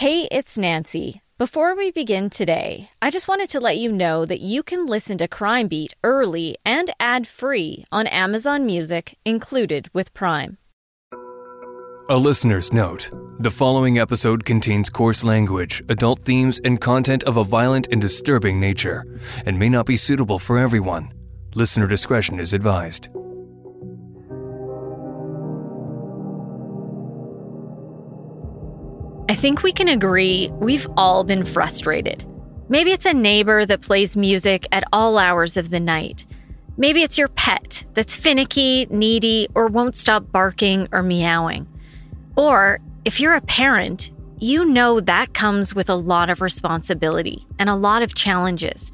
Hey, it's Nancy. Before we begin today, I just wanted to let you know that you can listen to Crime Beat early and ad free on Amazon Music, included with Prime. A listener's note the following episode contains coarse language, adult themes, and content of a violent and disturbing nature, and may not be suitable for everyone. Listener discretion is advised. I think we can agree we've all been frustrated. Maybe it's a neighbor that plays music at all hours of the night. Maybe it's your pet that's finicky, needy, or won't stop barking or meowing. Or if you're a parent, you know that comes with a lot of responsibility and a lot of challenges.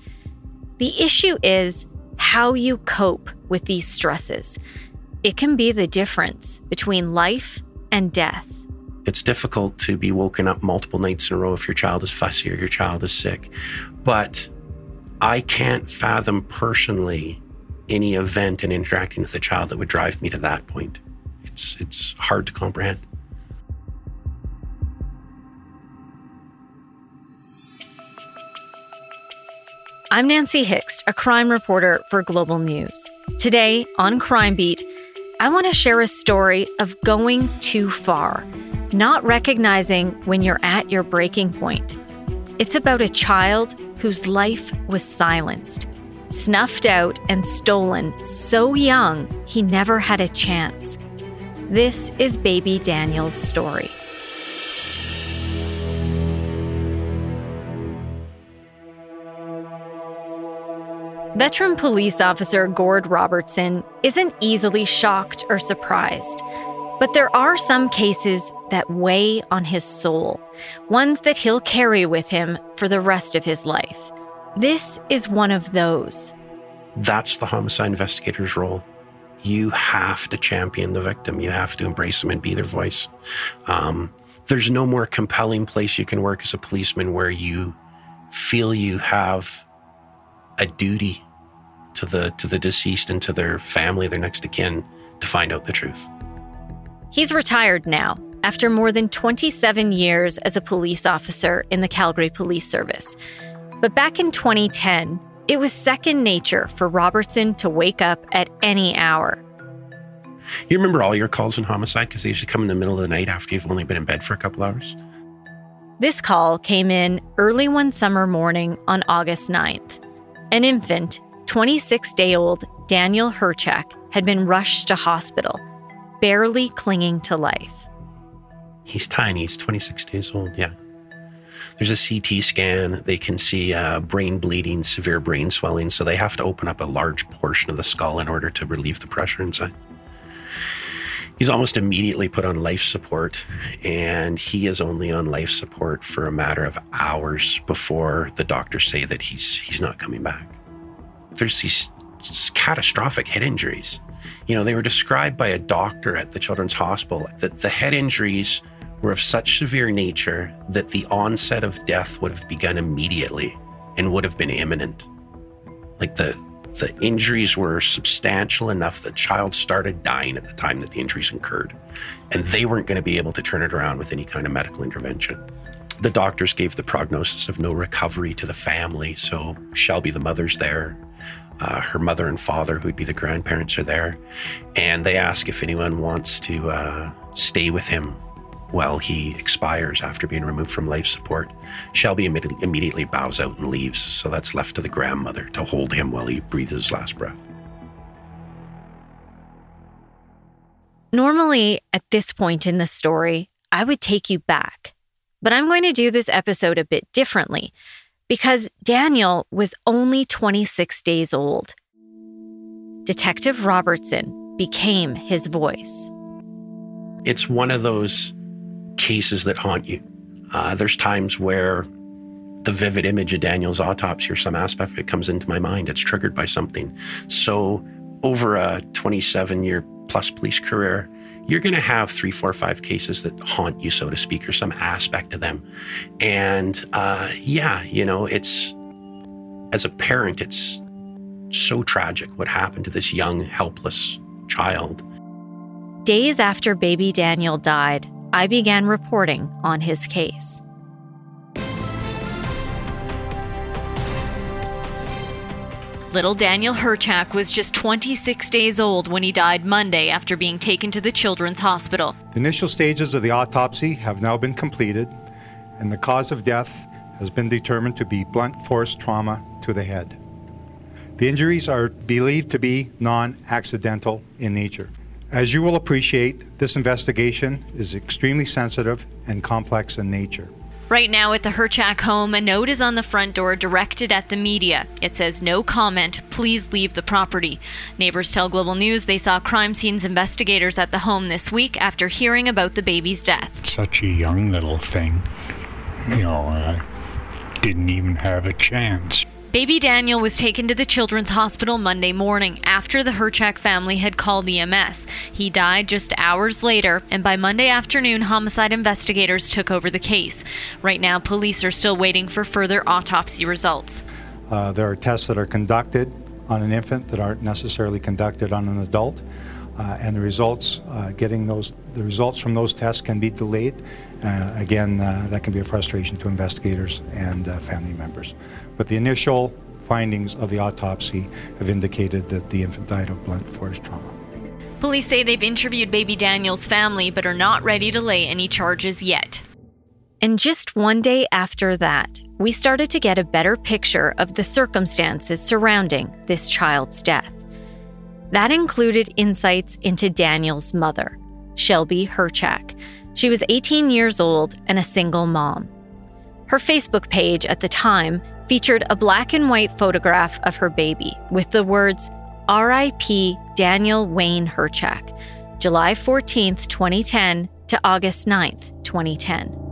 The issue is how you cope with these stresses. It can be the difference between life and death. It's difficult to be woken up multiple nights in a row if your child is fussy or your child is sick. But I can't fathom personally any event and interacting with a child that would drive me to that point. It's it's hard to comprehend. I'm Nancy Hixt, a crime reporter for Global News. Today on Crime Beat, I want to share a story of going too far not recognizing when you're at your breaking point. It's about a child whose life was silenced, snuffed out, and stolen so young he never had a chance. This is baby Daniel's story. Veteran police officer Gord Robertson isn't easily shocked or surprised. But there are some cases that weigh on his soul, ones that he'll carry with him for the rest of his life. This is one of those. That's the homicide investigator's role. You have to champion the victim. You have to embrace them and be their voice. Um, there's no more compelling place you can work as a policeman where you feel you have a duty to the to the deceased and to their family, their next of kin, to find out the truth. He's retired now after more than 27 years as a police officer in the Calgary Police Service. But back in 2010, it was second nature for Robertson to wake up at any hour. You remember all your calls in homicide because they usually come in the middle of the night after you've only been in bed for a couple hours? This call came in early one summer morning on August 9th. An infant, 26 day old Daniel Herchak, had been rushed to hospital barely clinging to life. He's tiny, he's 26 days old, yeah. There's a CT scan. They can see uh, brain bleeding, severe brain swelling, so they have to open up a large portion of the skull in order to relieve the pressure inside. He's almost immediately put on life support, and he is only on life support for a matter of hours before the doctors say that he's he's not coming back. There's these catastrophic head injuries you know, they were described by a doctor at the Children's Hospital that the head injuries were of such severe nature that the onset of death would have begun immediately and would have been imminent. Like the the injuries were substantial enough that child started dying at the time that the injuries occurred. And they weren't going to be able to turn it around with any kind of medical intervention. The doctors gave the prognosis of no recovery to the family. So Shelby, the mother's there. Uh, her mother and father, who would be the grandparents, are there. And they ask if anyone wants to uh, stay with him while he expires after being removed from life support. Shelby imme- immediately bows out and leaves, so that's left to the grandmother to hold him while he breathes his last breath. Normally, at this point in the story, I would take you back. But I'm going to do this episode a bit differently because Daniel was only 26 days old. Detective Robertson became his voice. It's one of those cases that haunt you. Uh, there's times where the vivid image of Daniel's autopsy or some aspect of it comes into my mind. It's triggered by something. So, over a 27 year plus police career, you're going to have three, four, five cases that haunt you, so to speak, or some aspect of them. And uh, yeah, you know, it's as a parent, it's so tragic what happened to this young, helpless child. Days after baby Daniel died, I began reporting on his case. Little Daniel Herchak was just 26 days old when he died Monday after being taken to the Children's Hospital. The initial stages of the autopsy have now been completed, and the cause of death has been determined to be blunt force trauma to the head. The injuries are believed to be non accidental in nature. As you will appreciate, this investigation is extremely sensitive and complex in nature. Right now at the Herchak home, a note is on the front door directed at the media. It says, No comment, please leave the property. Neighbors tell Global News they saw crime scenes investigators at the home this week after hearing about the baby's death. Such a young little thing. You know, uh, didn't even have a chance. Baby Daniel was taken to the Children's Hospital Monday morning after the Herchak family had called the EMS. He died just hours later, and by Monday afternoon, homicide investigators took over the case. Right now, police are still waiting for further autopsy results. Uh, there are tests that are conducted on an infant that aren't necessarily conducted on an adult. Uh, and the results, uh, getting those, the results from those tests can be delayed. Uh, again, uh, that can be a frustration to investigators and uh, family members. But the initial findings of the autopsy have indicated that the infant died of blunt force trauma. Police say they've interviewed baby Daniel's family but are not ready to lay any charges yet. And just one day after that, we started to get a better picture of the circumstances surrounding this child's death. That included insights into Daniel's mother, Shelby Herchak. She was 18 years old and a single mom. Her Facebook page at the time featured a black and white photograph of her baby with the words RIP Daniel Wayne Herchak, July 14th, 2010 to August 9th, 2010.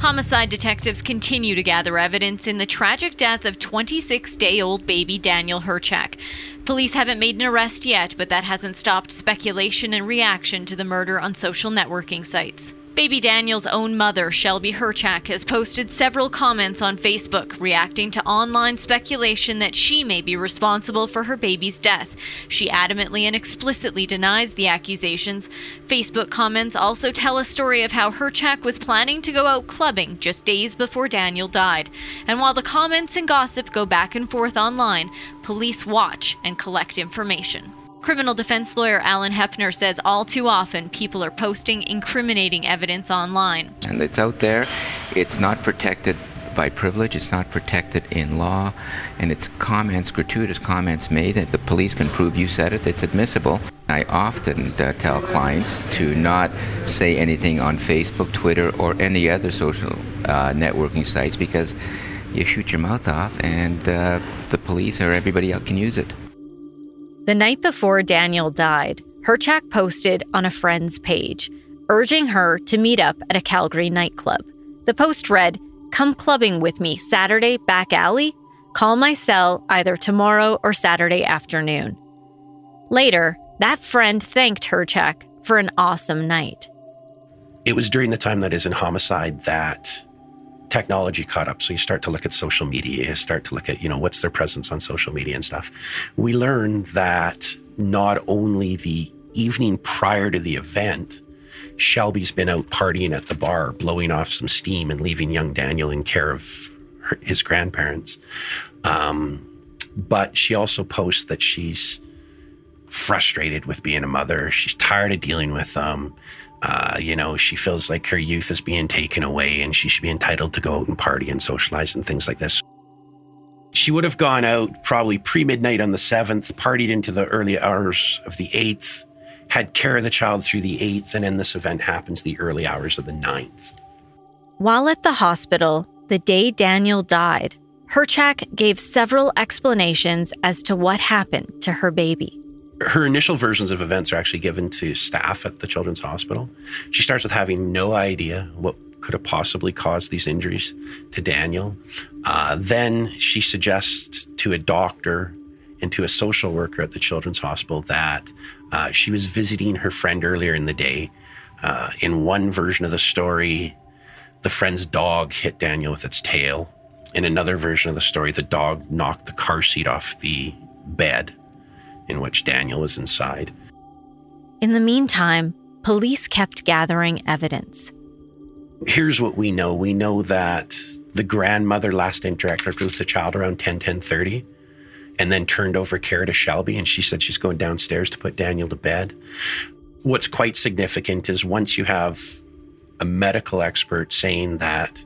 Homicide detectives continue to gather evidence in the tragic death of 26 day old baby Daniel Herchak. Police haven't made an arrest yet, but that hasn't stopped speculation and reaction to the murder on social networking sites. Baby Daniel's own mother, Shelby Herchak, has posted several comments on Facebook reacting to online speculation that she may be responsible for her baby's death. She adamantly and explicitly denies the accusations. Facebook comments also tell a story of how Herchak was planning to go out clubbing just days before Daniel died. And while the comments and gossip go back and forth online, police watch and collect information. Criminal defense lawyer Alan Hepner says all too often people are posting incriminating evidence online. And it's out there, it's not protected by privilege, it's not protected in law, and it's comments, gratuitous comments made that the police can prove you said it, it's admissible. I often uh, tell clients to not say anything on Facebook, Twitter, or any other social uh, networking sites because you shoot your mouth off and uh, the police or everybody else can use it. The night before Daniel died, Herchak posted on a friend's page, urging her to meet up at a Calgary nightclub. The post read, Come clubbing with me Saturday back alley. Call my cell either tomorrow or Saturday afternoon. Later, that friend thanked Herchak for an awesome night. It was during the time that is in homicide that technology caught up. So you start to look at social media, you start to look at, you know, what's their presence on social media and stuff. We learned that not only the evening prior to the event, Shelby's been out partying at the bar, blowing off some steam and leaving young Daniel in care of her, his grandparents. Um, but she also posts that she's frustrated with being a mother. She's tired of dealing with them. Uh, you know, she feels like her youth is being taken away and she should be entitled to go out and party and socialize and things like this. She would have gone out probably pre midnight on the 7th, partied into the early hours of the 8th, had care of the child through the 8th, and then this event happens the early hours of the 9th. While at the hospital, the day Daniel died, Herchak gave several explanations as to what happened to her baby her initial versions of events are actually given to staff at the children's hospital. She starts with having no idea what could have possibly caused these injuries to Daniel. Uh, then she suggests to a doctor and to a social worker at the children's hospital that uh, she was visiting her friend earlier in the day. Uh, in one version of the story, the friend's dog hit Daniel with its tail. In another version of the story, the dog knocked the car seat off the bed in which Daniel was inside. In the meantime, police kept gathering evidence. Here's what we know. We know that the grandmother last interacted with the child around 10, 10 30 and then turned over care to Shelby. And she said she's going downstairs to put Daniel to bed. What's quite significant is once you have a medical expert saying that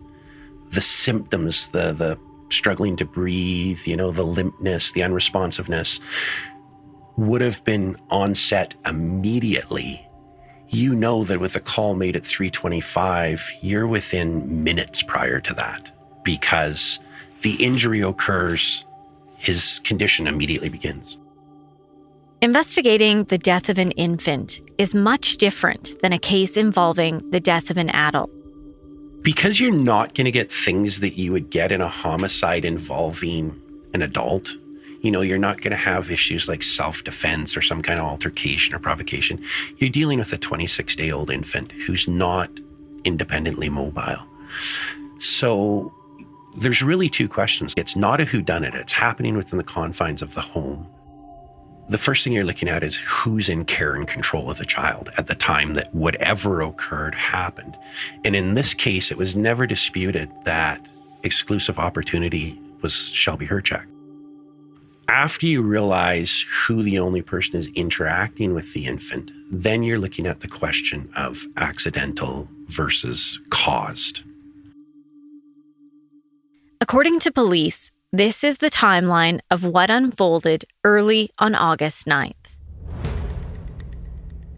the symptoms, the, the struggling to breathe, you know, the limpness, the unresponsiveness would have been onset immediately. You know that with a call made at 325, you're within minutes prior to that because the injury occurs his condition immediately begins. Investigating the death of an infant is much different than a case involving the death of an adult. Because you're not going to get things that you would get in a homicide involving an adult, you know, you're not going to have issues like self defense or some kind of altercation or provocation. You're dealing with a 26 day old infant who's not independently mobile. So there's really two questions. It's not a whodunit, it's happening within the confines of the home. The first thing you're looking at is who's in care and control of the child at the time that whatever occurred happened. And in this case, it was never disputed that exclusive opportunity was Shelby Herchak. After you realize who the only person is interacting with the infant, then you're looking at the question of accidental versus caused. According to police, this is the timeline of what unfolded early on August 9th.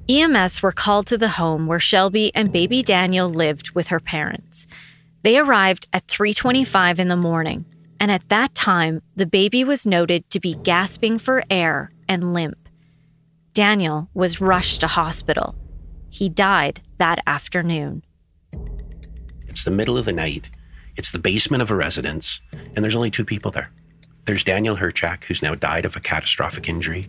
EMS were called to the home where Shelby and baby Daniel lived with her parents. They arrived at 3:25 in the morning, and at that time, the baby was noted to be gasping for air and limp. Daniel was rushed to hospital. He died that afternoon. It's the middle of the night. It's the basement of a residence, and there's only two people there. There's Daniel Herchak, who's now died of a catastrophic injury,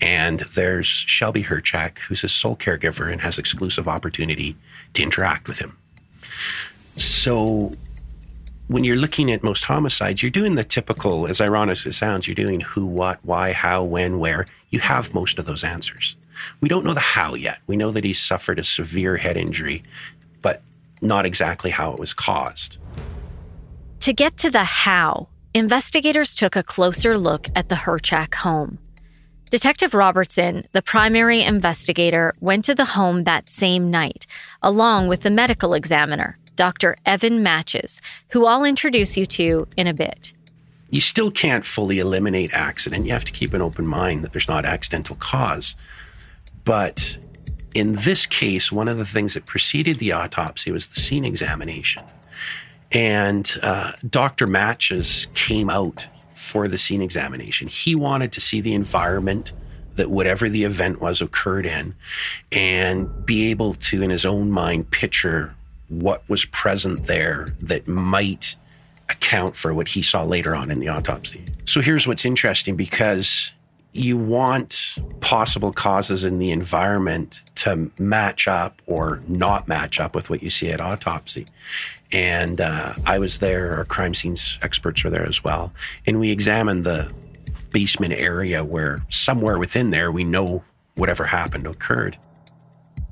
and there's Shelby Herchak, who's his sole caregiver and has exclusive opportunity to interact with him. So when you're looking at most homicides, you're doing the typical, as ironic as it sounds, you're doing who, what, why, how, when, where. You have most of those answers. We don't know the how yet. We know that he suffered a severe head injury, but not exactly how it was caused. To get to the how, investigators took a closer look at the Herchak home. Detective Robertson, the primary investigator, went to the home that same night, along with the medical examiner, Dr. Evan Matshes, who I'll introduce you to in a bit. You still can't fully eliminate accident. You have to keep an open mind that there's not accidental cause. But in this case, one of the things that preceded the autopsy was the scene examination. And uh, Dr. Matshes came out for the scene examination. He wanted to see the environment that whatever the event was occurred in and be able to, in his own mind, picture what was present there that might account for what he saw later on in the autopsy. So here's what's interesting because you want possible causes in the environment to match up or not match up with what you see at autopsy. And uh, I was there, our crime scenes experts were there as well. And we examined the basement area where somewhere within there we know whatever happened occurred.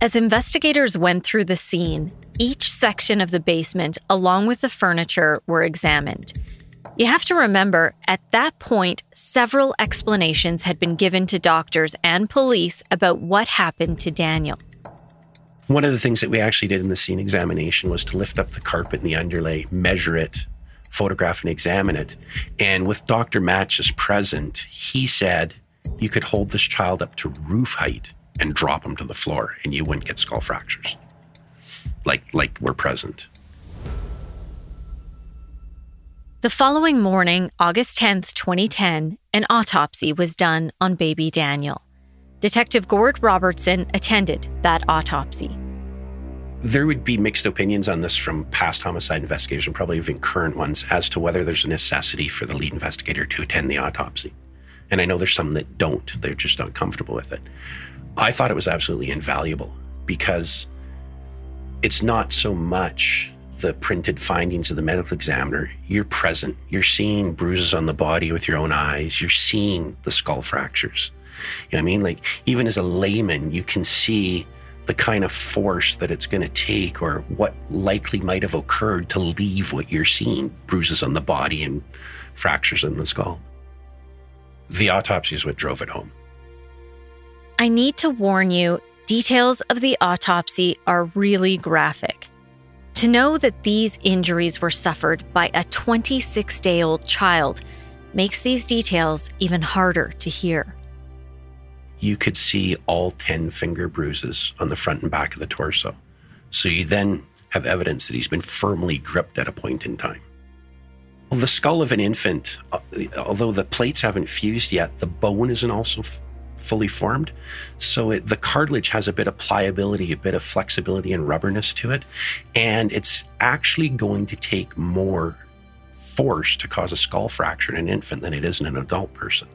As investigators went through the scene, each section of the basement, along with the furniture, were examined. You have to remember, at that point, several explanations had been given to doctors and police about what happened to Daniel. One of the things that we actually did in the scene examination was to lift up the carpet and the underlay, measure it, photograph and examine it. And with Dr. Matshes present, he said you could hold this child up to roof height and drop him to the floor and you wouldn't get skull fractures. Like like we're present. The following morning, August 10th, 2010, an autopsy was done on baby Daniel. Detective Gord Robertson attended that autopsy. There would be mixed opinions on this from past homicide investigators and probably even current ones as to whether there's a necessity for the lead investigator to attend the autopsy. And I know there's some that don't, they're just not comfortable with it. I thought it was absolutely invaluable because it's not so much the printed findings of the medical examiner, you're present. You're seeing bruises on the body with your own eyes. You're seeing the skull fractures. You know what I mean? Like, even as a layman, you can see the kind of force that it's going to take or what likely might have occurred to leave what you're seeing bruises on the body and fractures in the skull. The autopsy is what drove it home. I need to warn you details of the autopsy are really graphic. To know that these injuries were suffered by a 26 day old child makes these details even harder to hear. You could see all 10 finger bruises on the front and back of the torso. So you then have evidence that he's been firmly gripped at a point in time. Well, the skull of an infant, uh, although the plates haven't fused yet, the bone isn't also fully formed. So it, the cartilage has a bit of pliability, a bit of flexibility and rubberness to it. And it's actually going to take more force to cause a skull fracture in an infant than it is in an adult person.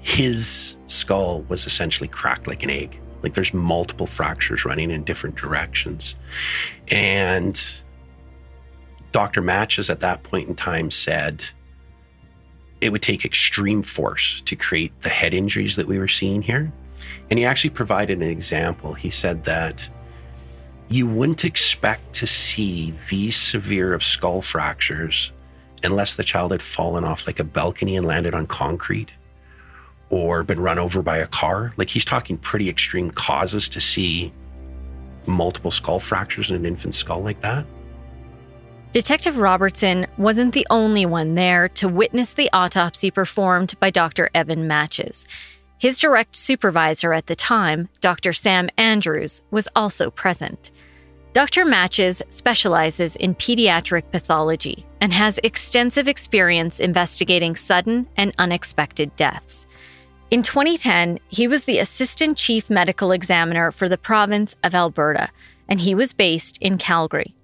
His skull was essentially cracked like an egg. Like there's multiple fractures running in different directions. And Dr. Matshes at that point in time said it would take extreme force to create the head injuries that we were seeing here. And he actually provided an example. He said that you wouldn't expect to see these severe of skull fractures unless the child had fallen off like a balcony and landed on concrete or been run over by a car. Like he's talking pretty extreme causes to see multiple skull fractures in an infant's skull like that. Detective Robertson wasn't the only one there to witness the autopsy performed by Dr. Evan Matshes. His direct supervisor at the time, Dr. Sam Andrews, was also present. Dr. Matshes specializes in pediatric pathology and has extensive experience investigating sudden and unexpected deaths. In 2010, he was the assistant chief medical examiner for the province of Alberta, and he was based in Calgary.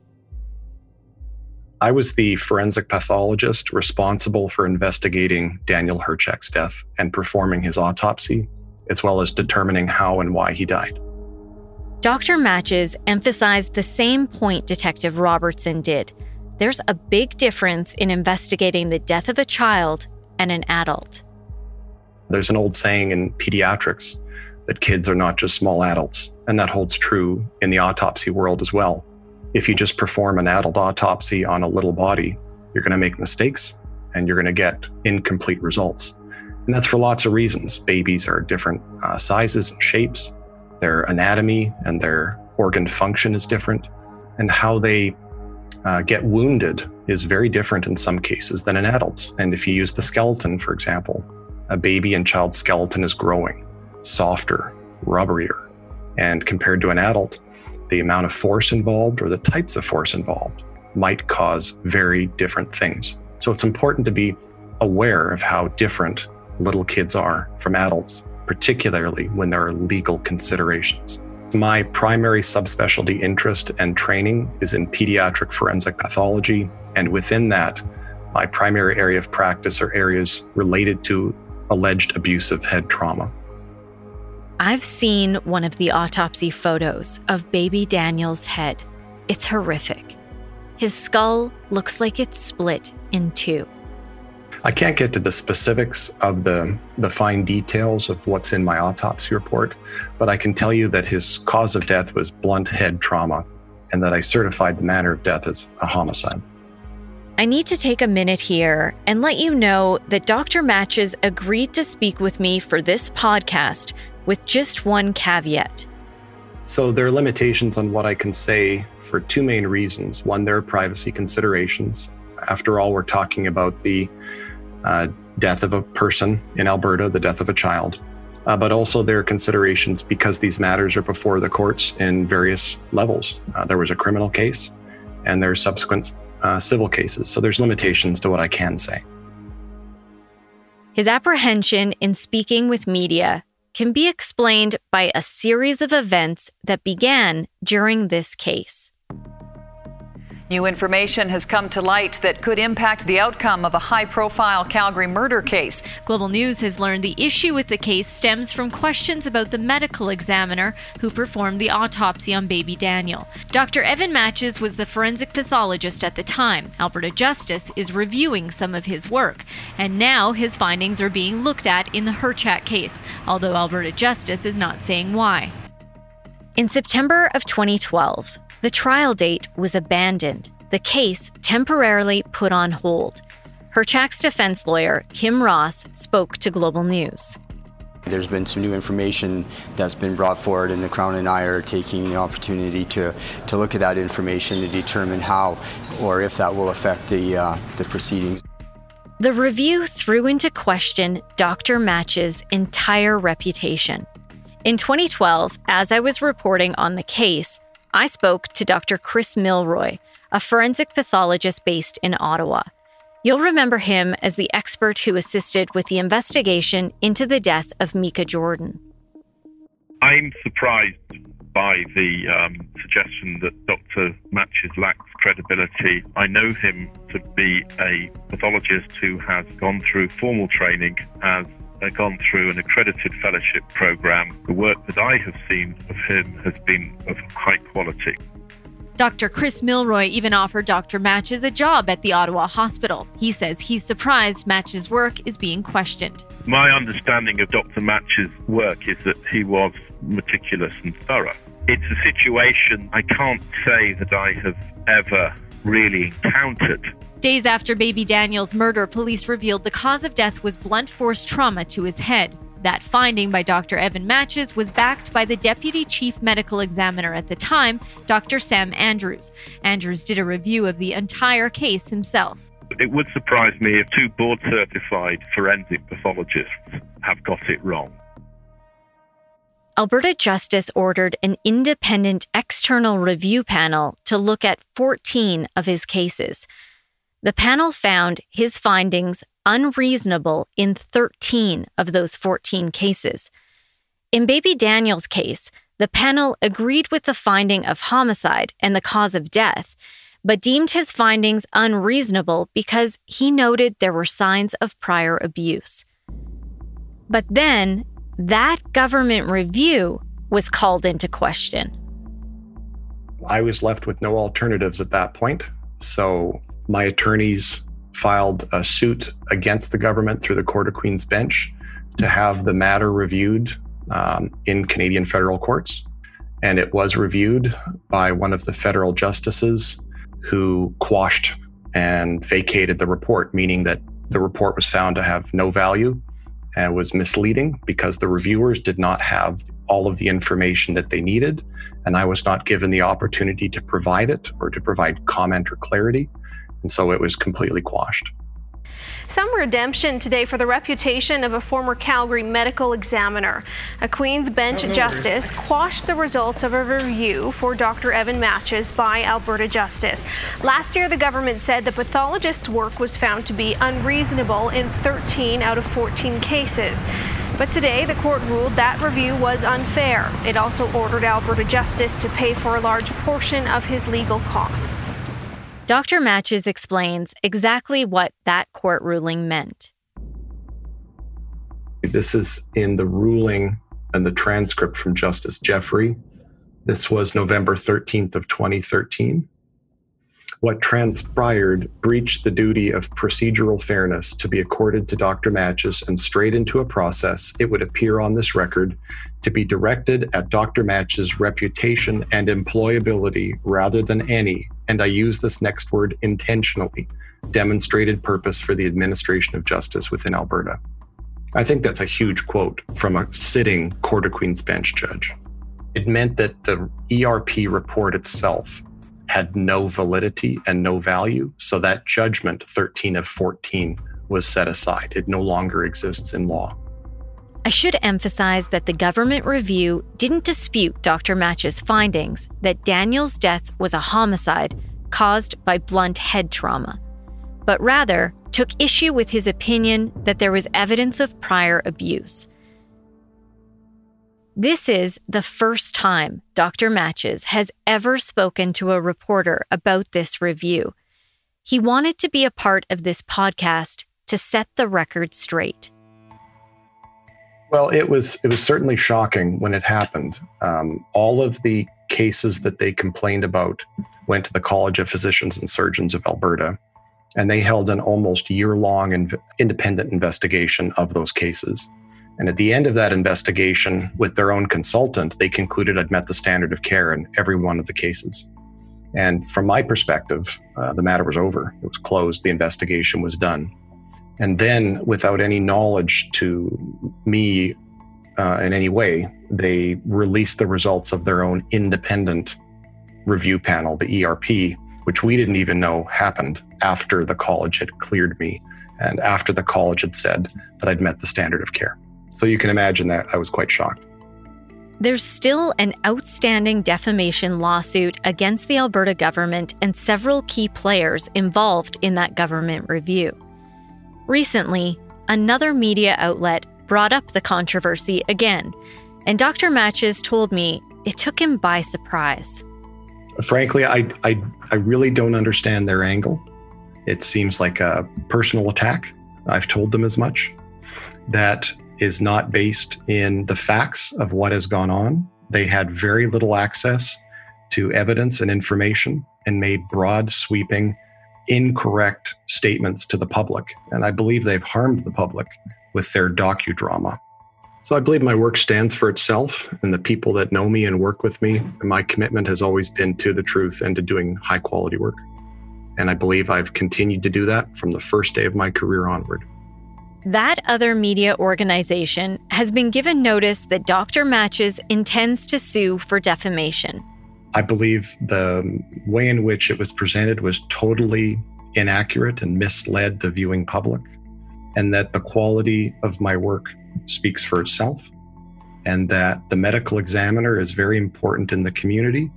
I was the forensic pathologist responsible for investigating Daniel Herchak's death and performing his autopsy, as well as determining how and why he died. Dr. Matshes emphasized the same point Detective Robertson did. There's a big difference in investigating the death of a child and an adult. There's an old saying in pediatrics that kids are not just small adults, and that holds true in the autopsy world as well. If you just perform an adult autopsy on a little body, you're going to make mistakes and you're going to get incomplete results. And that's for lots of reasons. Babies are different uh, sizes and shapes, their anatomy and their organ function is different, and how they uh, get wounded is very different in some cases than in adults. And if you use the skeleton, for example, a baby and child skeleton is growing, softer, rubberier. And compared to an adult, the amount of force involved or the types of force involved might cause very different things. So it's important to be aware of how different little kids are from adults, particularly when there are legal considerations. My primary subspecialty interest and training is in pediatric forensic pathology. And within that, my primary area of practice are areas related to alleged abusive head trauma. I've seen one of the autopsy photos of baby Daniel's head. It's horrific. His skull looks like it's split in two. I can't get to the specifics of the, the fine details of what's in my autopsy report, but I can tell you that his cause of death was blunt head trauma and that I certified the manner of death as a homicide. I need to take a minute here and let you know that Dr. Matshes agreed to speak with me for this podcast with just one caveat. So there are limitations on what I can say for two main reasons. One, there are privacy considerations. After all, we're talking about the uh, death of a person in Alberta, the death of a child. Uh, but also, there are considerations because these matters are before the courts in various levels. Uh, there was a criminal case, and there are subsequent uh, civil cases. So there's limitations to what I can say. His apprehension in speaking with media can be explained by a series of events that began during this case. New information has come to light that could impact the outcome of a high profile Calgary murder case. Global News has learned the issue with the case stems from questions about the medical examiner who performed the autopsy on baby Daniel. Dr. Evan Matshes was the forensic pathologist at the time. Alberta Justice is reviewing some of his work, and now his findings are being looked at in the Herchak case, although Alberta Justice is not saying why. In September of 2012, the trial date was abandoned, the case temporarily put on hold. Herchak's defense lawyer, Kim Ross, spoke to Global News. There's been some new information that's been brought forward, and the Crown and I are taking the opportunity to, to look at that information to determine how or if that will affect the, uh, the proceedings. The review threw into question Dr. Matshes' entire reputation. In 2012, as I was reporting on the case, I spoke to Dr. Chris Milroy, a forensic pathologist based in Ottawa. You'll remember him as the expert who assisted with the investigation into the death of Meika Jordan. I'm surprised by the um, suggestion that Dr. Matshes lacks credibility. I know him to be a pathologist who has gone through formal training, uh, gone through an accredited fellowship program. The work that I have seen of him has been of high quality. Dr. Chris Milroy even offered Dr. Matshes a job at the Ottawa Hospital. He says he's surprised Matshes' work is being questioned. My understanding of Dr. Matshes' work is that he was meticulous and thorough. It's a situation I can't say that I have ever really encountered. Days after baby Daniel's murder, police revealed the cause of death was blunt force trauma to his head. That finding by Dr. Evan Matshes was backed by the deputy chief medical examiner at the time, Dr. Sam Andrews. Andrews did a review of the entire case himself. It would surprise me if two board certified forensic pathologists have got it wrong. Alberta Justice ordered an independent external review panel to look at 14 of his cases. The panel found his findings unreasonable in 13 of those 14 cases. In Baby Daniel's case, the panel agreed with the finding of homicide and the cause of death, but deemed his findings unreasonable because he noted there were signs of prior abuse. But then, that government review was called into question. I was left with no alternatives at that point. So my attorneys filed a suit against the government through the Court of Queen's Bench to have the matter reviewed um, in Canadian federal courts. And it was reviewed by one of the federal justices who quashed and vacated the report, meaning that the report was found to have no value and was misleading because the reviewers did not have all of the information that they needed. And I was not given the opportunity to provide it or to provide comment or clarity. And so it was completely quashed. Some redemption today for the reputation of a former Calgary medical examiner. A Queen's Bench justice quashed the results of a review for Dr. Evan Matshes by Alberta Justice. Last year, the government said the pathologist's work was found to be unreasonable in 13 out of 14 cases. But today, the court ruled that review was unfair. It also ordered Alberta Justice to pay for a large portion of his legal costs. Dr. Matshes explains exactly what that court ruling meant. This is in the ruling and the transcript from Justice Jeffrey. This was November 13th of 2013. What transpired breached the duty of procedural fairness to be accorded to Dr. Matshes and straight into a process, it would appear on this record to be directed at Dr. Matshes' reputation and employability rather than any, and I use this next word intentionally, demonstrated purpose for the administration of justice within Alberta. I think that's a huge quote from a sitting Court of Queen's Bench judge. It meant that the ERP report itself had no validity and no value. So that judgment, 13 of 14, was set aside. It no longer exists in law. I should emphasize that the government review didn't dispute Dr. Matshes' findings that Daniel's death was a homicide caused by blunt head trauma, but rather took issue with his opinion that there was evidence of prior abuse. This is the first time Dr. Matshes has ever spoken to a reporter about this review. He wanted to be a part of this podcast to set the record straight. Well, it was it was certainly shocking when it happened. Um, all of the cases that they complained about went to the College of Physicians and Surgeons of Alberta, and they held an almost year long inv- independent investigation of those cases. And at the end of that investigation, with their own consultant, they concluded I'd met the standard of care in every one of the cases. And from my perspective, uh, the matter was over. It was closed. The investigation was done. And then, without any knowledge to me uh, in any way, they released the results of their own independent review panel, the ERP, which we didn't even know happened after the college had cleared me and after the college had said that I'd met the standard of care. So you can imagine that I was quite shocked. There's still an outstanding defamation lawsuit against the Alberta government and several key players involved in that government review. Recently, another media outlet brought up the controversy again, and Dr. Matshes told me it took him by surprise. Frankly, I, I, I really don't understand their angle. It seems like a personal attack. I've told them as much. That is not based in the facts of what has gone on. They had very little access to evidence and information and made broad, sweeping, incorrect statements to the public. And I believe they've harmed the public with their docudrama. So I believe my work stands for itself and the people that know me and work with me. My commitment has always been to the truth and to doing high quality work. And I believe I've continued to do that from the first day of my career onward. That other media organization has been given notice that Dr. Matshes intends to sue for defamation. I believe the way in which it was presented was totally inaccurate and misled the viewing public, and that the quality of my work speaks for itself, and that the medical examiner is very important in the community,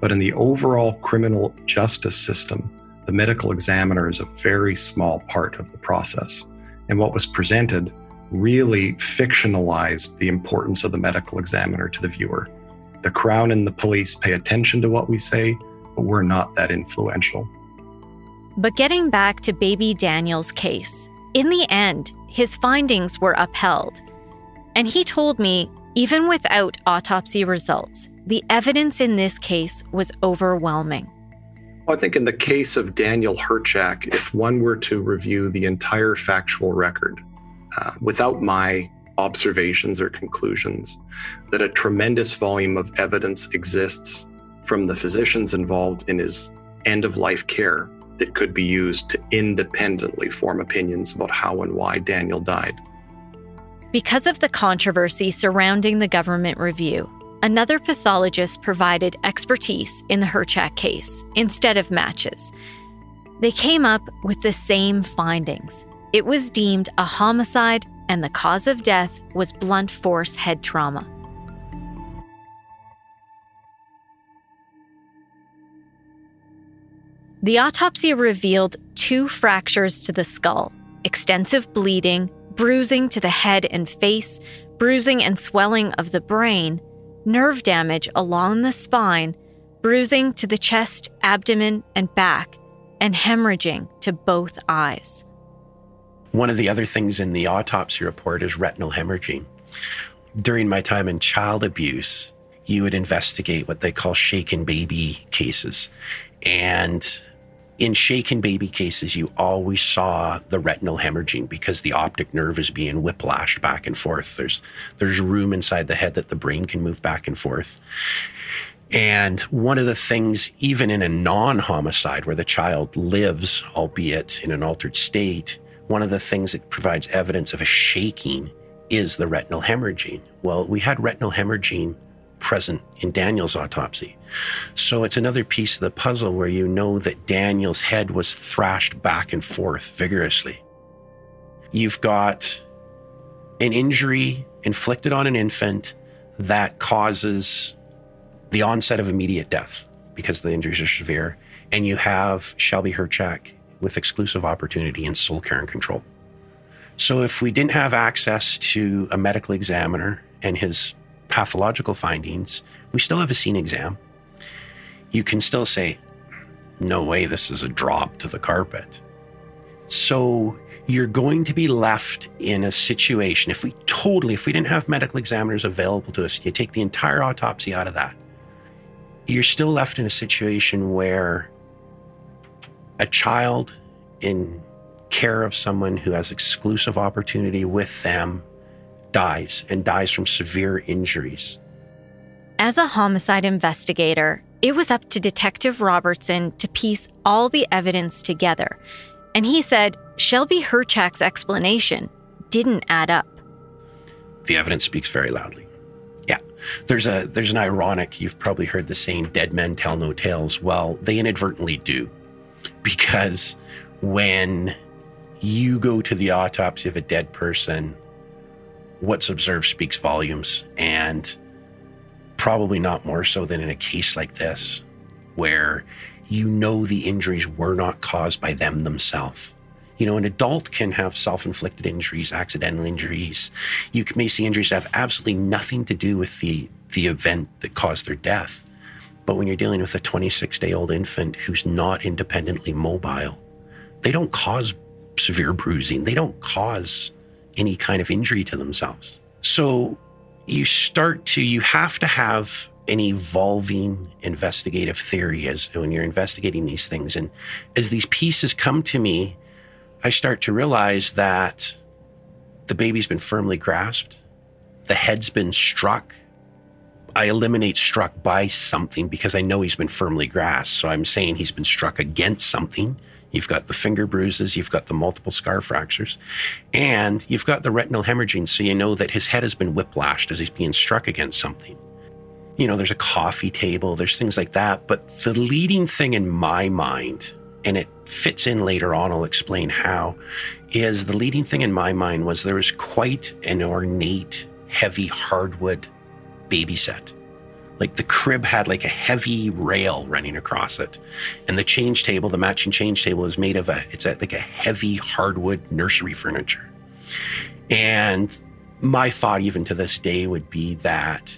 but in the overall criminal justice system, the medical examiner is a very small part of the process and what was presented really fictionalized the importance of the medical examiner to the viewer. The Crown and the police pay attention to what we say, but we're not that influential. But getting back to baby Daniel's case, in the end, his findings were upheld. And he told me, even without autopsy results, the evidence in this case was overwhelming. I think in the case of Daniel Herchak, if one were to review the entire factual record uh, without my observations or conclusions, that a tremendous volume of evidence exists from the physicians involved in his end of life care that could be used to independently form opinions about how and why Daniel died. Because of the controversy surrounding the government review, another pathologist provided expertise in the Herchak case instead of Matshes. They came up with the same findings. It was deemed a homicide, and the cause of death was blunt force head trauma. The autopsy revealed two fractures to the skull, extensive bleeding, bruising to the head and face, bruising and swelling of the brain, nerve damage along the spine, bruising to the chest, abdomen, and back, and hemorrhaging to both eyes. One of the other things in the autopsy report is retinal hemorrhaging. During my time in child abuse, you would investigate what they call shaken baby cases. And in shaken baby cases, you always saw the retinal hemorrhaging because the optic nerve is being whiplashed back and forth. There's there's room inside the head that the brain can move back and forth. And one of the things, even in a non homicide where the child lives, albeit in an altered state, one of the things that provides evidence of a shaking is the retinal hemorrhaging. Well, we had retinal hemorrhaging present in Daniel's autopsy. So it's another piece of the puzzle where you know that Daniel's head was thrashed back and forth vigorously. You've got an injury inflicted on an infant that causes the onset of immediate death because the injuries are severe. And you have Shelby Herchak with exclusive opportunity and sole care and control. So if we didn't have access to a medical examiner and his pathological findings, we still have a scene exam. You can still say, no way, this is a drop to the carpet. So you're going to be left in a situation, if we totally, if we didn't have medical examiners available to us, you take the entire autopsy out of that, you're still left in a situation where a child in care of someone who has exclusive opportunity with them dies and dies from severe injuries. As a homicide investigator, it was up to Detective Robertson to piece all the evidence together. And he said Shelby Herchak's explanation didn't add up. The evidence speaks very loudly. Yeah. There's a there's an ironic, you've probably heard the saying dead men tell no tales. Well, they inadvertently do. Because when you go to the autopsy of a dead person, what's observed speaks volumes and probably not more so than in a case like this where you know the injuries were not caused by them themselves. You know, an adult can have self inflicted injuries, accidental injuries. You may see injuries that have absolutely nothing to do with the, the event that caused their death. But when you're dealing with a 26 day old infant who's not independently mobile, they don't cause severe bruising, they don't cause any kind of injury to themselves. So you start to, you have to have an evolving investigative theory as when you're investigating these things. And as these pieces come to me, I start to realize that the baby's been firmly grasped, the head's been struck. I eliminate struck by something because I know he's been firmly grasped. So I'm saying he's been struck against something. You've got the finger bruises, you've got the multiple skull fractures, and you've got the retinal hemorrhaging. So you know that his head has been whiplashed as he's being struck against something. You know, there's a coffee table, there's things like that. But the leading thing in my mind and it fits in later on, I'll explain how, is the leading thing in my mind was there was quite an ornate, heavy hardwood baby set. Like the crib had like a heavy rail running across it. And the change table, the matching change table is made of a, it's a, like a heavy hardwood nursery furniture. And my thought even to this day would be that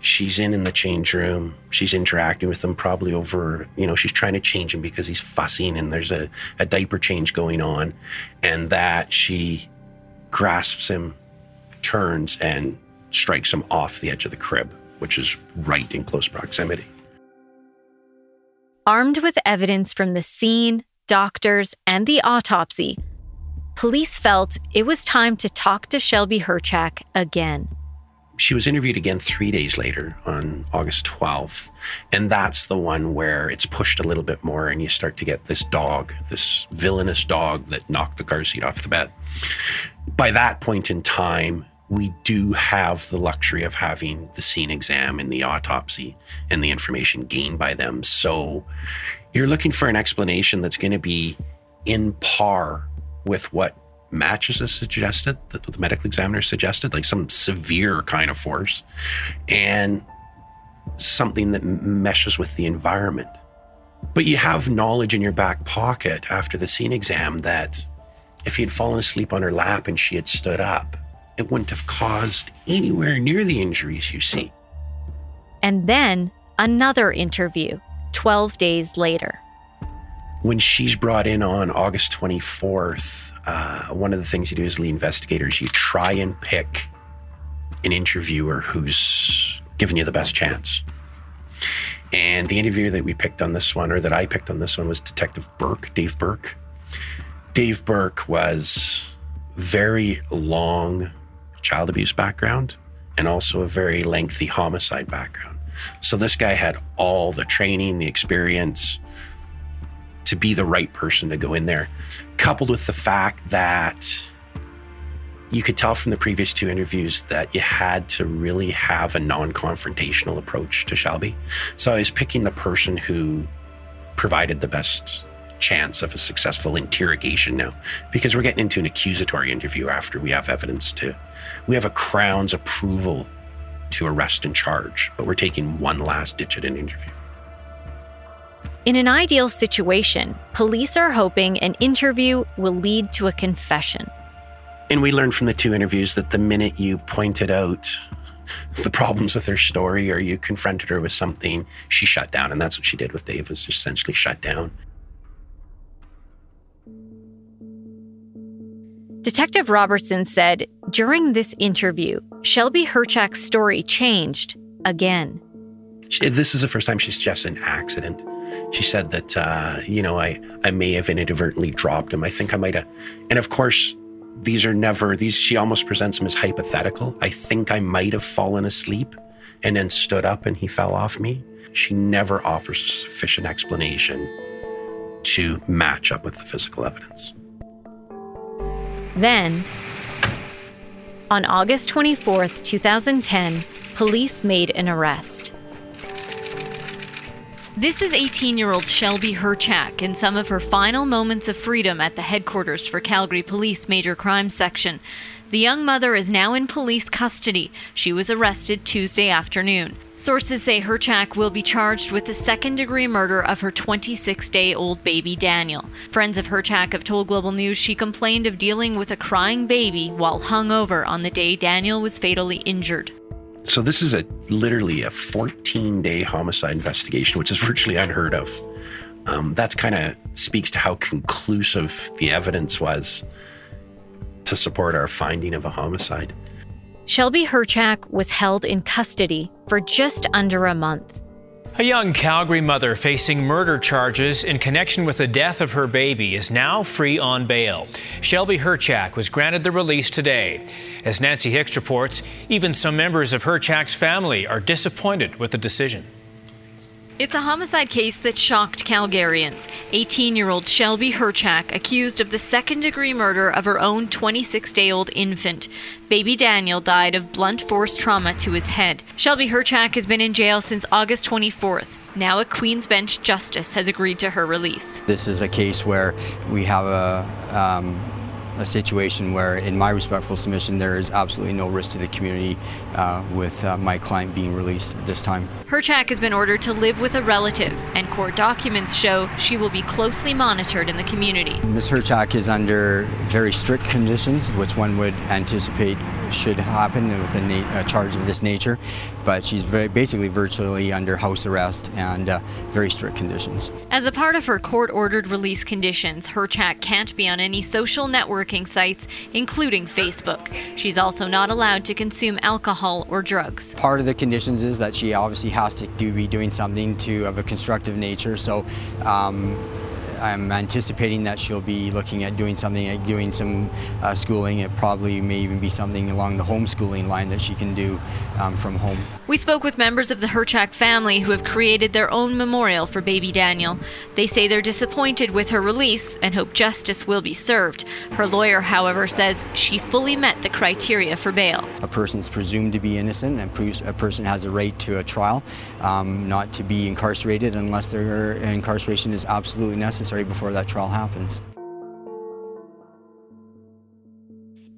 she's in in the change room she's interacting with him probably over you know she's trying to change him because he's fussing and there's a, a diaper change going on and that she grasps him turns and strikes him off the edge of the crib which is right in close proximity Armed with evidence from the scene, doctors, and the autopsy, police felt it was time to talk to Shelby Herchak again. she was interviewed again three days later on August 12th. And that's the one where it's pushed a little bit more and you start to get this dog, this villainous dog that knocked the car seat off the bed. By that point in time, we do have the luxury of having the scene exam and the autopsy and the information gained by them. So you're looking for an explanation that's going to be in par with what Matshes has suggested, that the medical examiner suggested, like some severe kind of force, and something that meshes with the environment. But you have knowledge in your back pocket after the scene exam that if he had fallen asleep on her lap and she had stood up, it wouldn't have caused anywhere near the injuries you see. And then another interview 12 days later. when she's brought in on August 24th, uh, one of the things you do as lead investigators, you try and pick an interviewer who's given you the best chance. And the interviewer that we picked on this one, or that I picked on this one, was Detective Burke, Dave Burke. Dave Burke was very long child abuse background and also a very lengthy homicide background. So this guy had all the training, the experience, to be the right person to go in there, coupled with the fact that you could tell from the previous two interviews that you had to really have a non confrontational approach to Shelby. So I was picking the person who provided the best chance of a successful interrogation now, because we're getting into an accusatory interview after we have evidence to, we have a Crown's approval to arrest and charge, but we're taking one last ditch at an interview. In an ideal situation, police are hoping an interview will lead to a confession. And we learned from the two interviews that the minute you pointed out the problems with her story or you confronted her with something, she shut down. And that's what she did with Dave, was essentially shut down. Detective Robertson said during this interview, Shelby Herchak's story changed again. This is the first time she suggested an accident. She said that, uh, you know, I, I may have inadvertently dropped him. I think I might have. And of course, these are never these she almost presents them as hypothetical i think i might have fallen asleep and then stood up and he fell off me she never offers a sufficient explanation to match up with the physical evidence Then, on August 24th, 2010, police made an arrest. This is 18 year old Shelby Herchak in some of her final moments of freedom at the headquarters for Calgary Police Major Crimes Section. The young mother is now in police custody. She was arrested Tuesday afternoon. Sources say Herchak will be charged with the second degree murder of her 26 day old baby Daniel. Friends of Herchak have told Global News she complained of dealing with a crying baby while hungover on the day Daniel was fatally injured. So this is a literally a 14 day homicide investigation, which is virtually unheard of. Um, that's kind of speaks to how conclusive the evidence was to support our finding of a homicide. Shelby Herchak was held in custody for just under a month. A young Calgary mother facing murder charges in connection with the death of her baby is now free on bail. Shelby Herchak was granted the release today. As Nancy Hixt reports, even some members of Herchak's family are disappointed with the decision. It's a homicide case that shocked Calgarians. 18 year old Shelby Herchak accused of the second degree murder of her own 26 day old infant. Baby Daniel died of blunt force trauma to his head. Shelby Herchak has been in jail since August 24th. Now, a Queen's Bench justice has agreed to her release. This is a case where we have a, um, a situation where, in my respectful submission, there is absolutely no risk to the community uh, with uh, my client being released at this time. Herchak has been ordered to live with a relative, and court documents show she will be closely monitored in the community. Ms. Herchak is under very strict conditions, which one would anticipate should happen with a, a charge of this nature, but she's very, basically virtually under house arrest and uh, very strict conditions. As a part of her court ordered release conditions, Herchak can't be on any social networking sites, including Facebook. She's also not allowed to consume alcohol or drugs. Part of the conditions is that she obviously has to do be doing something to of a constructive nature. So. Um, I'm anticipating that she'll be looking at doing something, like doing some uh, schooling. It probably may even be something along the homeschooling line that she can do um, from home. We spoke with members of the Herchak family who have created their own memorial for baby Daniel. They say they're disappointed with her release and hope justice will be served. Her lawyer, however, says she fully met the criteria for bail. A person's presumed to be innocent, and a person has a right to a trial, um, not to be incarcerated unless their incarceration is absolutely necessary before that trial happens.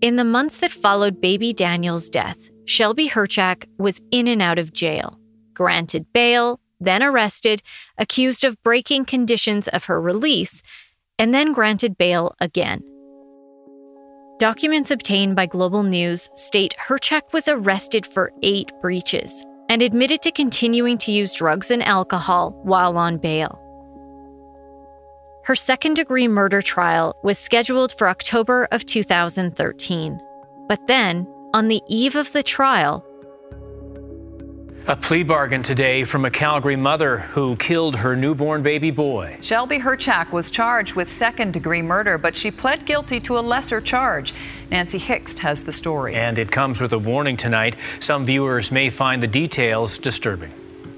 In the months that followed baby Daniel's death, Shelby Herchak was in and out of jail, granted bail, then arrested, accused of breaking conditions of her release, and then granted bail again. Documents obtained by Global News state Herchak was arrested for eight breaches and admitted to continuing to use drugs and alcohol while on bail. Her second degree murder trial was scheduled for October of 2013. But then, on the eve of the trial, a plea bargain today from a Calgary mother who killed her newborn baby boy. Shelby Herchak was charged with second degree murder, but she pled guilty to a lesser charge. Nancy Hixt has the story. And it comes with a warning tonight. Some viewers may find the details disturbing.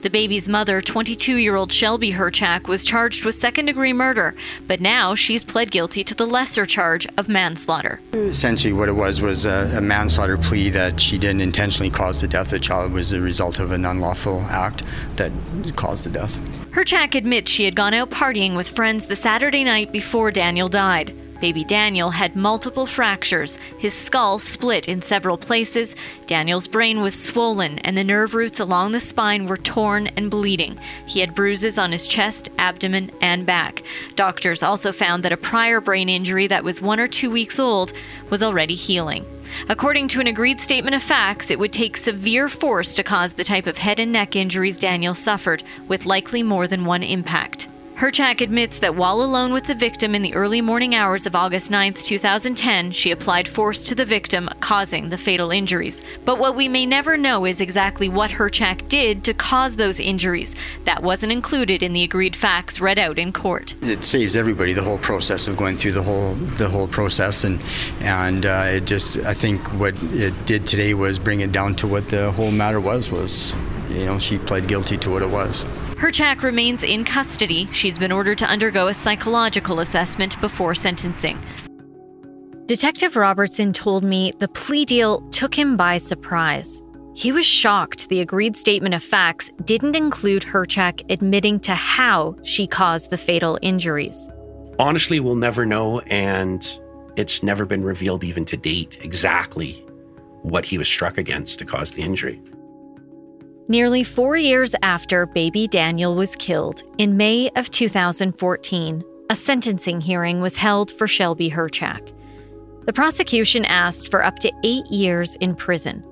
The baby's mother, 22 year old Shelby Herchak, was charged with second degree murder, but now she's pled guilty to the lesser charge of manslaughter. Essentially, what it was was a, a manslaughter plea that she didn't intentionally cause the death of the child, was the result of an unlawful act that caused the death. Herchak admits she had gone out partying with friends the Saturday night before Daniel died. Baby Daniel had multiple fractures, his skull split in several places, Daniel's brain was swollen, and the nerve roots along the spine were torn and bleeding. He had bruises on his chest, abdomen, and back. Doctors also found that a prior brain injury that was one or two weeks old was already healing. According to an agreed statement of facts, it would take severe force to cause the type of head and neck injuries Daniel suffered, with likely more than one impact. Herchak admits that while alone with the victim in the early morning hours of August 9, 2010, she applied force to the victim, causing the fatal injuries. But what we may never know is exactly what Herchak did to cause those injuries. That wasn't included in the agreed facts read out in court. It saves everybody the whole process of going through the whole the whole process, and and uh, it just I think what it did today was bring it down to what the whole matter was was you know she pled guilty to what it was. Herchak remains in custody. She's been ordered to undergo a psychological assessment before sentencing. Detective Robertson told me the plea deal took him by surprise. He was shocked the agreed statement of facts didn't include Herchak admitting to how she caused the fatal injuries. Honestly, we'll never know, and it's never been revealed even to date exactly what he was struck against to cause the injury. Nearly four years after baby Daniel was killed, in May of 2014, a sentencing hearing was held for Shelby Herchak. The prosecution asked for up to eight years in prison.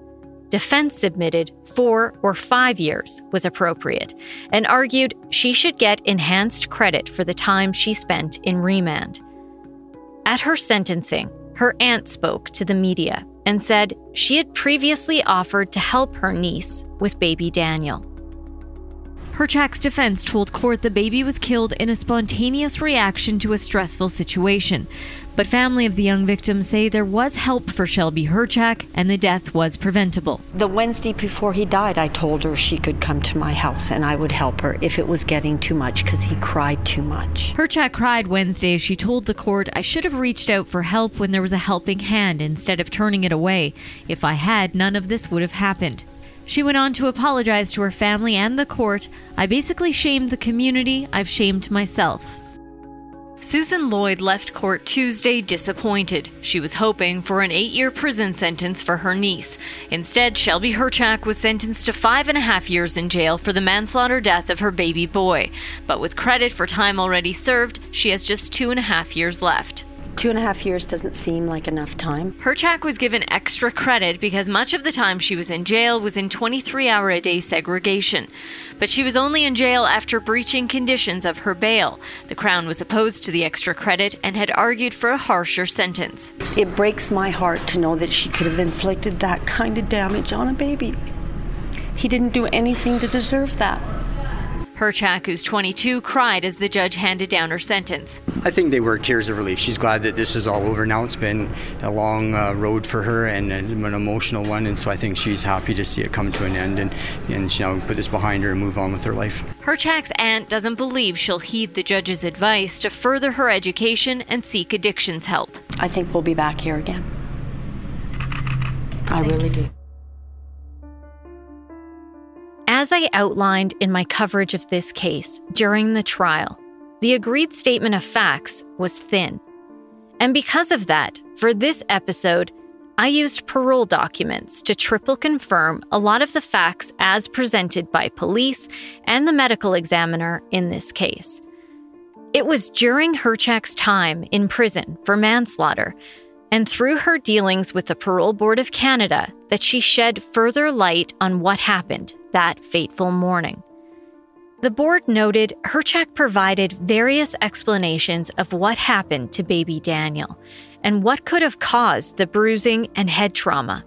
Defense submitted four or five years was appropriate and argued she should get enhanced credit for the time she spent in remand. At her sentencing, her aunt spoke to the media and said she had previously offered to help her niece with baby Daniel. Herchak's defense told court the baby was killed in a spontaneous reaction to a stressful situation. But family of the young victim say there was help for Shelby Herchak and the death was preventable. The Wednesday before he died, I told her she could come to my house and I would help her if it was getting too much because he cried too much. Herchak cried Wednesday as she told the court, I should have reached out for help when there was a helping hand instead of turning it away. If I had, none of this would have happened. She went on to apologize to her family and the court. I basically shamed the community, I've shamed myself. Susan Lloyd left court Tuesday disappointed. She was hoping for an eight year prison sentence for her niece. Instead, Shelby Herchak was sentenced to five and a half years in jail for the manslaughter death of her baby boy. But with credit for time already served, she has just two and a half years left. Two and a half years doesn't seem like enough time. Herchak was given extra credit because much of the time she was in jail was in 23 hour a day segregation. But she was only in jail after breaching conditions of her bail. The Crown was opposed to the extra credit and had argued for a harsher sentence. It breaks my heart to know that she could have inflicted that kind of damage on a baby. He didn't do anything to deserve that. Herchak, who's 22, cried as the judge handed down her sentence. I think they were tears of relief. She's glad that this is all over now. It's been a long uh, road for her and an emotional one, and so I think she's happy to see it come to an end and, and you know, put this behind her and move on with her life. Herchak's aunt doesn't believe she'll heed the judge's advice to further her education and seek addictions help. I think we'll be back here again. I really do. As I outlined in my coverage of this case during the trial, the agreed statement of facts was thin. And because of that, for this episode, I used parole documents to triple confirm a lot of the facts as presented by police and the medical examiner in this case. It was during Herchak's time in prison for manslaughter and through her dealings with the Parole Board of Canada that she shed further light on what happened that fateful morning. The board noted Herchak provided various explanations of what happened to baby Daniel and what could have caused the bruising and head trauma,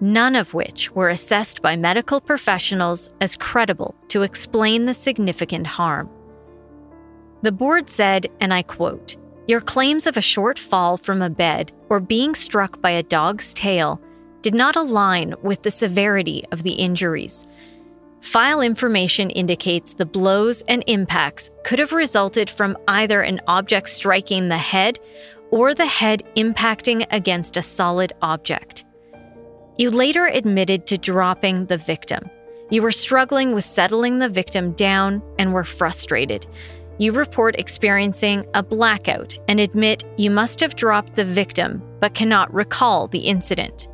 none of which were assessed by medical professionals as credible to explain the significant harm. The board said, and I quote, Your claims of a short fall from a bed or being struck by a dog's tail did not align with the severity of the injuries. File information indicates the blows and impacts could have resulted from either an object striking the head or the head impacting against a solid object. You later admitted to dropping the victim. You were struggling with settling the victim down and were frustrated. You report experiencing a blackout and admit you must have dropped the victim but cannot recall the incident.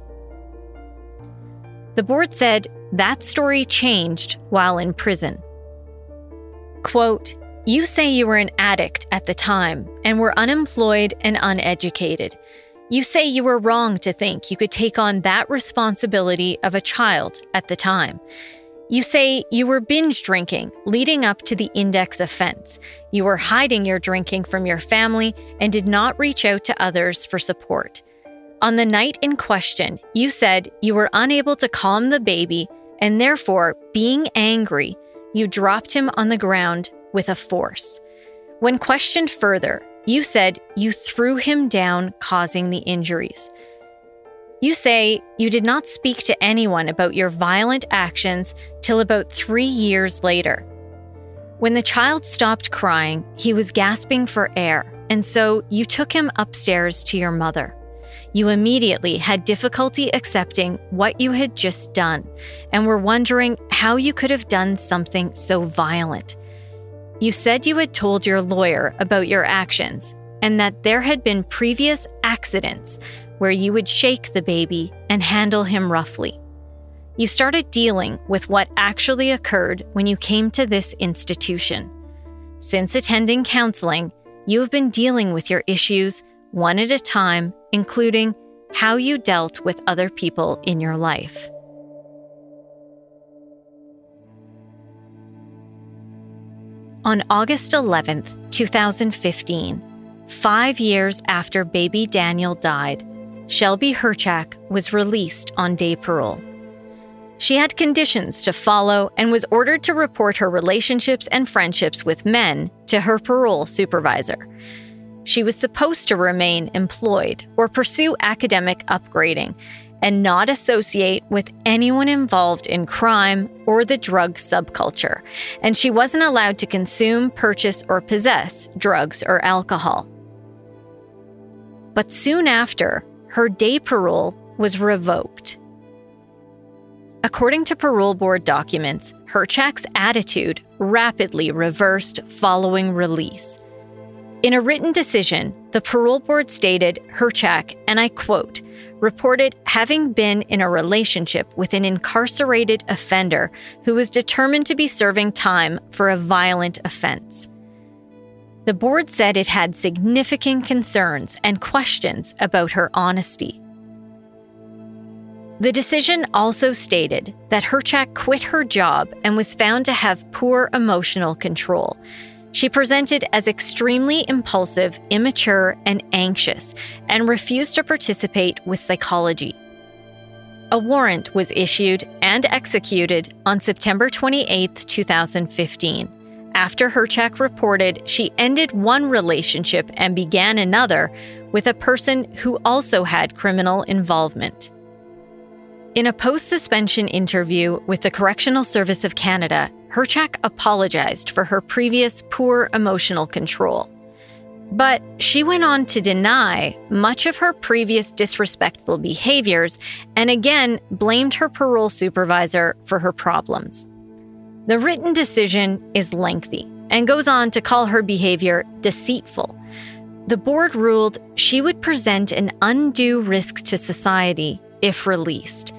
The board said that story changed while in prison. Quote, You say you were an addict at the time and were unemployed and uneducated. You say you were wrong to think you could take on that responsibility of a child at the time. You say you were binge drinking leading up to the index offense. You were hiding your drinking from your family and did not reach out to others for support. On the night in question, you said you were unable to calm the baby and therefore, being angry, you dropped him on the ground with a force. When questioned further, you said you threw him down, causing the injuries. You say you did not speak to anyone about your violent actions till about three years later. When the child stopped crying, he was gasping for air, and so you took him upstairs to your mother. You immediately had difficulty accepting what you had just done and were wondering how you could have done something so violent. You said you had told your lawyer about your actions and that there had been previous accidents where you would shake the baby and handle him roughly. You started dealing with what actually occurred when you came to this institution. Since attending counseling, you have been dealing with your issues one at a time, including how you dealt with other people in your life. On August 11th, 2015, five years after baby Daniel died, Shelby Herchak was released on day parole. She had conditions to follow and was ordered to report her relationships and friendships with men to her parole supervisor. She was supposed to remain employed or pursue academic upgrading and not associate with anyone involved in crime or the drug subculture. And she wasn't allowed to consume, purchase, or possess drugs or alcohol. But soon after, her day parole was revoked. According to parole board documents, Herchak's attitude rapidly reversed following release. In a written decision, the parole board stated Herchak, and I quote, reported having been in a relationship with an incarcerated offender who was determined to be serving time for a violent offense. The board said it had significant concerns and questions about her honesty. The decision also stated that Herchak quit her job and was found to have poor emotional control she presented as extremely impulsive, immature, and anxious, and refused to participate with psychology. A warrant was issued and executed on September 28, 2015, after Herchak reported she ended one relationship and began another with a person who also had criminal involvement. In a post suspension interview with the Correctional Service of Canada, Herchak apologized for her previous poor emotional control. But she went on to deny much of her previous disrespectful behaviors and again blamed her parole supervisor for her problems. The written decision is lengthy and goes on to call her behavior deceitful. The board ruled she would present an undue risk to society if released.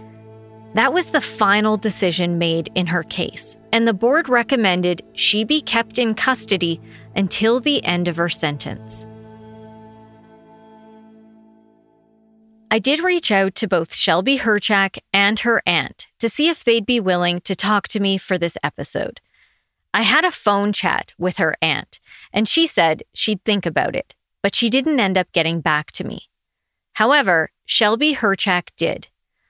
That was the final decision made in her case, and the board recommended she be kept in custody until the end of her sentence. I did reach out to both Shelby Herchak and her aunt to see if they'd be willing to talk to me for this episode. I had a phone chat with her aunt, and she said she'd think about it, but she didn't end up getting back to me. However, Shelby Herchak did,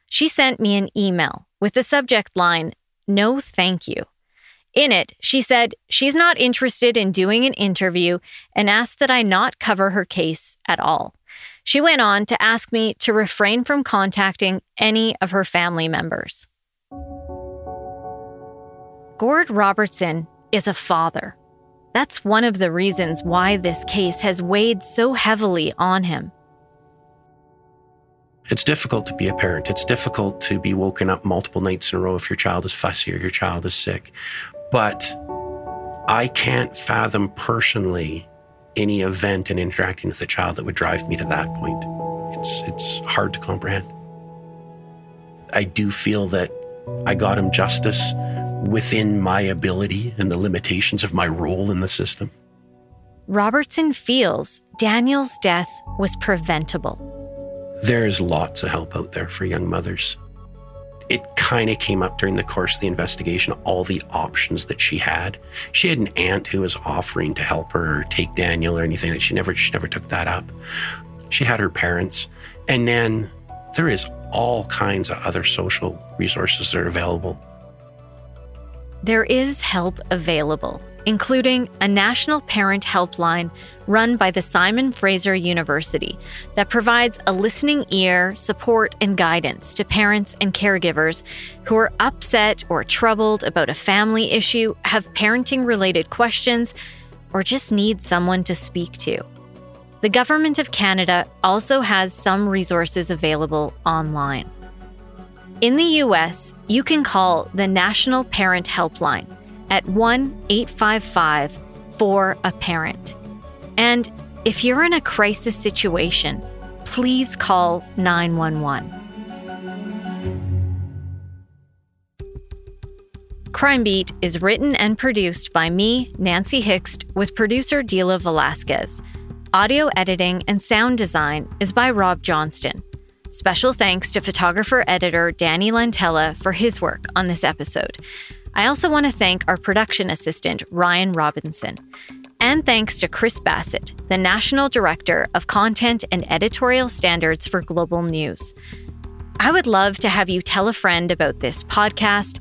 she sent me an email with the subject line, No thank you. In it, she said she's not interested in doing an interview and asked that I not cover her case at all. She went on to ask me to refrain from contacting any of her family members. Gord Robertson is a father. That's one of the reasons why this case has weighed so heavily on him. It's difficult to be a parent. It's difficult to be woken up multiple nights in a row if your child is fussy or your child is sick. But I can't fathom personally any event and interacting with a child that would drive me to that point. It's it's hard to comprehend. I do feel that I got him justice within my ability and the limitations of my role in the system. Robertson feels Daniel's death was preventable. There's lots of help out there for young mothers. It kind of came up during the course of the investigation all the options that she had. She had an aunt who was offering to help her or take Daniel or anything that she never she never took that up. She had her parents. And then there is all kinds of other social resources that are available. There is help available, including a national parent helpline run by the Simon Fraser University that provides a listening ear, support, and guidance to parents and caregivers who are upset or troubled about a family issue, have parenting related questions, or just need someone to speak to. The Government of Canada also has some resources available online. In the US, you can call the National Parent Helpline at 1 855 4 a Parent. And if you're in a crisis situation, please call 911. Crime Beat is written and produced by me, Nancy Hixt, with producer Dila Velasquez. Audio editing and sound design is by Rob Johnston. Special thanks to photographer editor Danny Lantella for his work on this episode. I also want to thank our production assistant, Ryan Robinson. And thanks to Chris Bassett, the National Director of Content and Editorial Standards for Global News. I would love to have you tell a friend about this podcast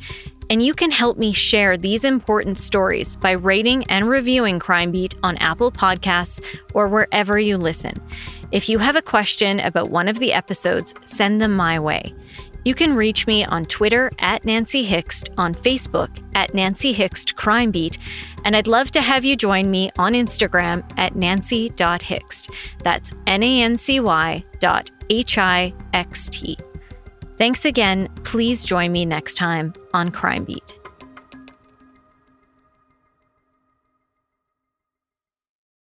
and you can help me share these important stories by rating and reviewing Crime Beat on Apple Podcasts or wherever you listen. If you have a question about one of the episodes, send them my way. You can reach me on Twitter at Nancy Hixt, on Facebook at Nancy Hixt Crime Beat, and I'd love to have you join me on Instagram at nancy.hixt. That's N A N C Y dot H I X T. Thanks again. Please join me next time on Crime Beat.